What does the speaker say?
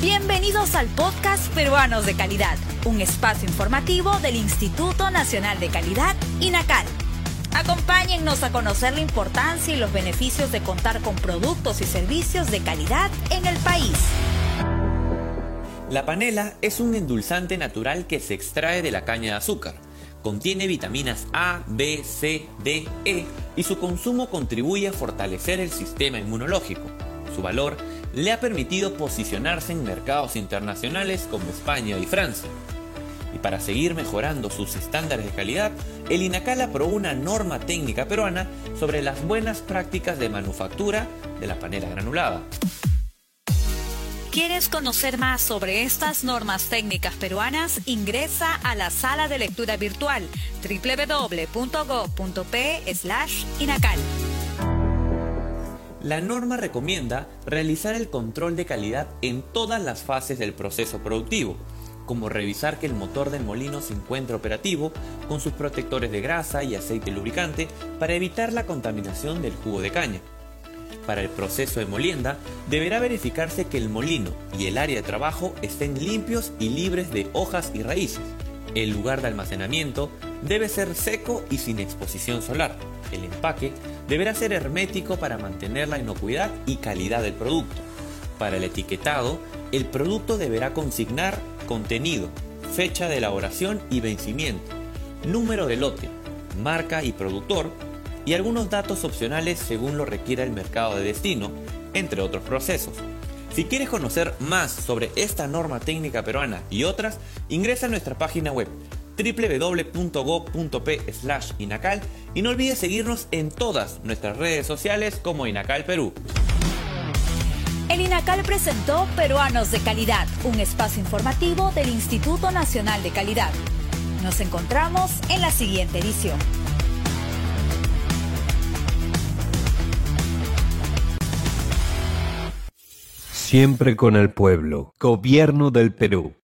Bienvenidos al podcast Peruanos de Calidad, un espacio informativo del Instituto Nacional de Calidad, INACAL. Acompáñennos a conocer la importancia y los beneficios de contar con productos y servicios de calidad en el país. La panela es un endulzante natural que se extrae de la caña de azúcar. Contiene vitaminas A, B, C, D, E y su consumo contribuye a fortalecer el sistema inmunológico. Su valor le ha permitido posicionarse en mercados internacionales como España y Francia. Y para seguir mejorando sus estándares de calidad, el INACAL aprobó una norma técnica peruana sobre las buenas prácticas de manufactura de la panela granulada. ¿Quieres conocer más sobre estas normas técnicas peruanas? Ingresa a la sala de lectura virtual www.go.p/inacal. La norma recomienda realizar el control de calidad en todas las fases del proceso productivo, como revisar que el motor del molino se encuentre operativo con sus protectores de grasa y aceite lubricante para evitar la contaminación del jugo de caña. Para el proceso de molienda, deberá verificarse que el molino y el área de trabajo estén limpios y libres de hojas y raíces. El lugar de almacenamiento debe ser seco y sin exposición solar. El empaque deberá ser hermético para mantener la inocuidad y calidad del producto. Para el etiquetado, el producto deberá consignar contenido, fecha de elaboración y vencimiento, número de lote, marca y productor, y algunos datos opcionales según lo requiera el mercado de destino, entre otros procesos. Si quieres conocer más sobre esta norma técnica peruana y otras, ingresa a nuestra página web www.go.p inacal y no olvides seguirnos en todas nuestras redes sociales como Inacal Perú. El INACAL presentó Peruanos de Calidad, un espacio informativo del Instituto Nacional de Calidad. Nos encontramos en la siguiente edición. Siempre con el pueblo. Gobierno del Perú.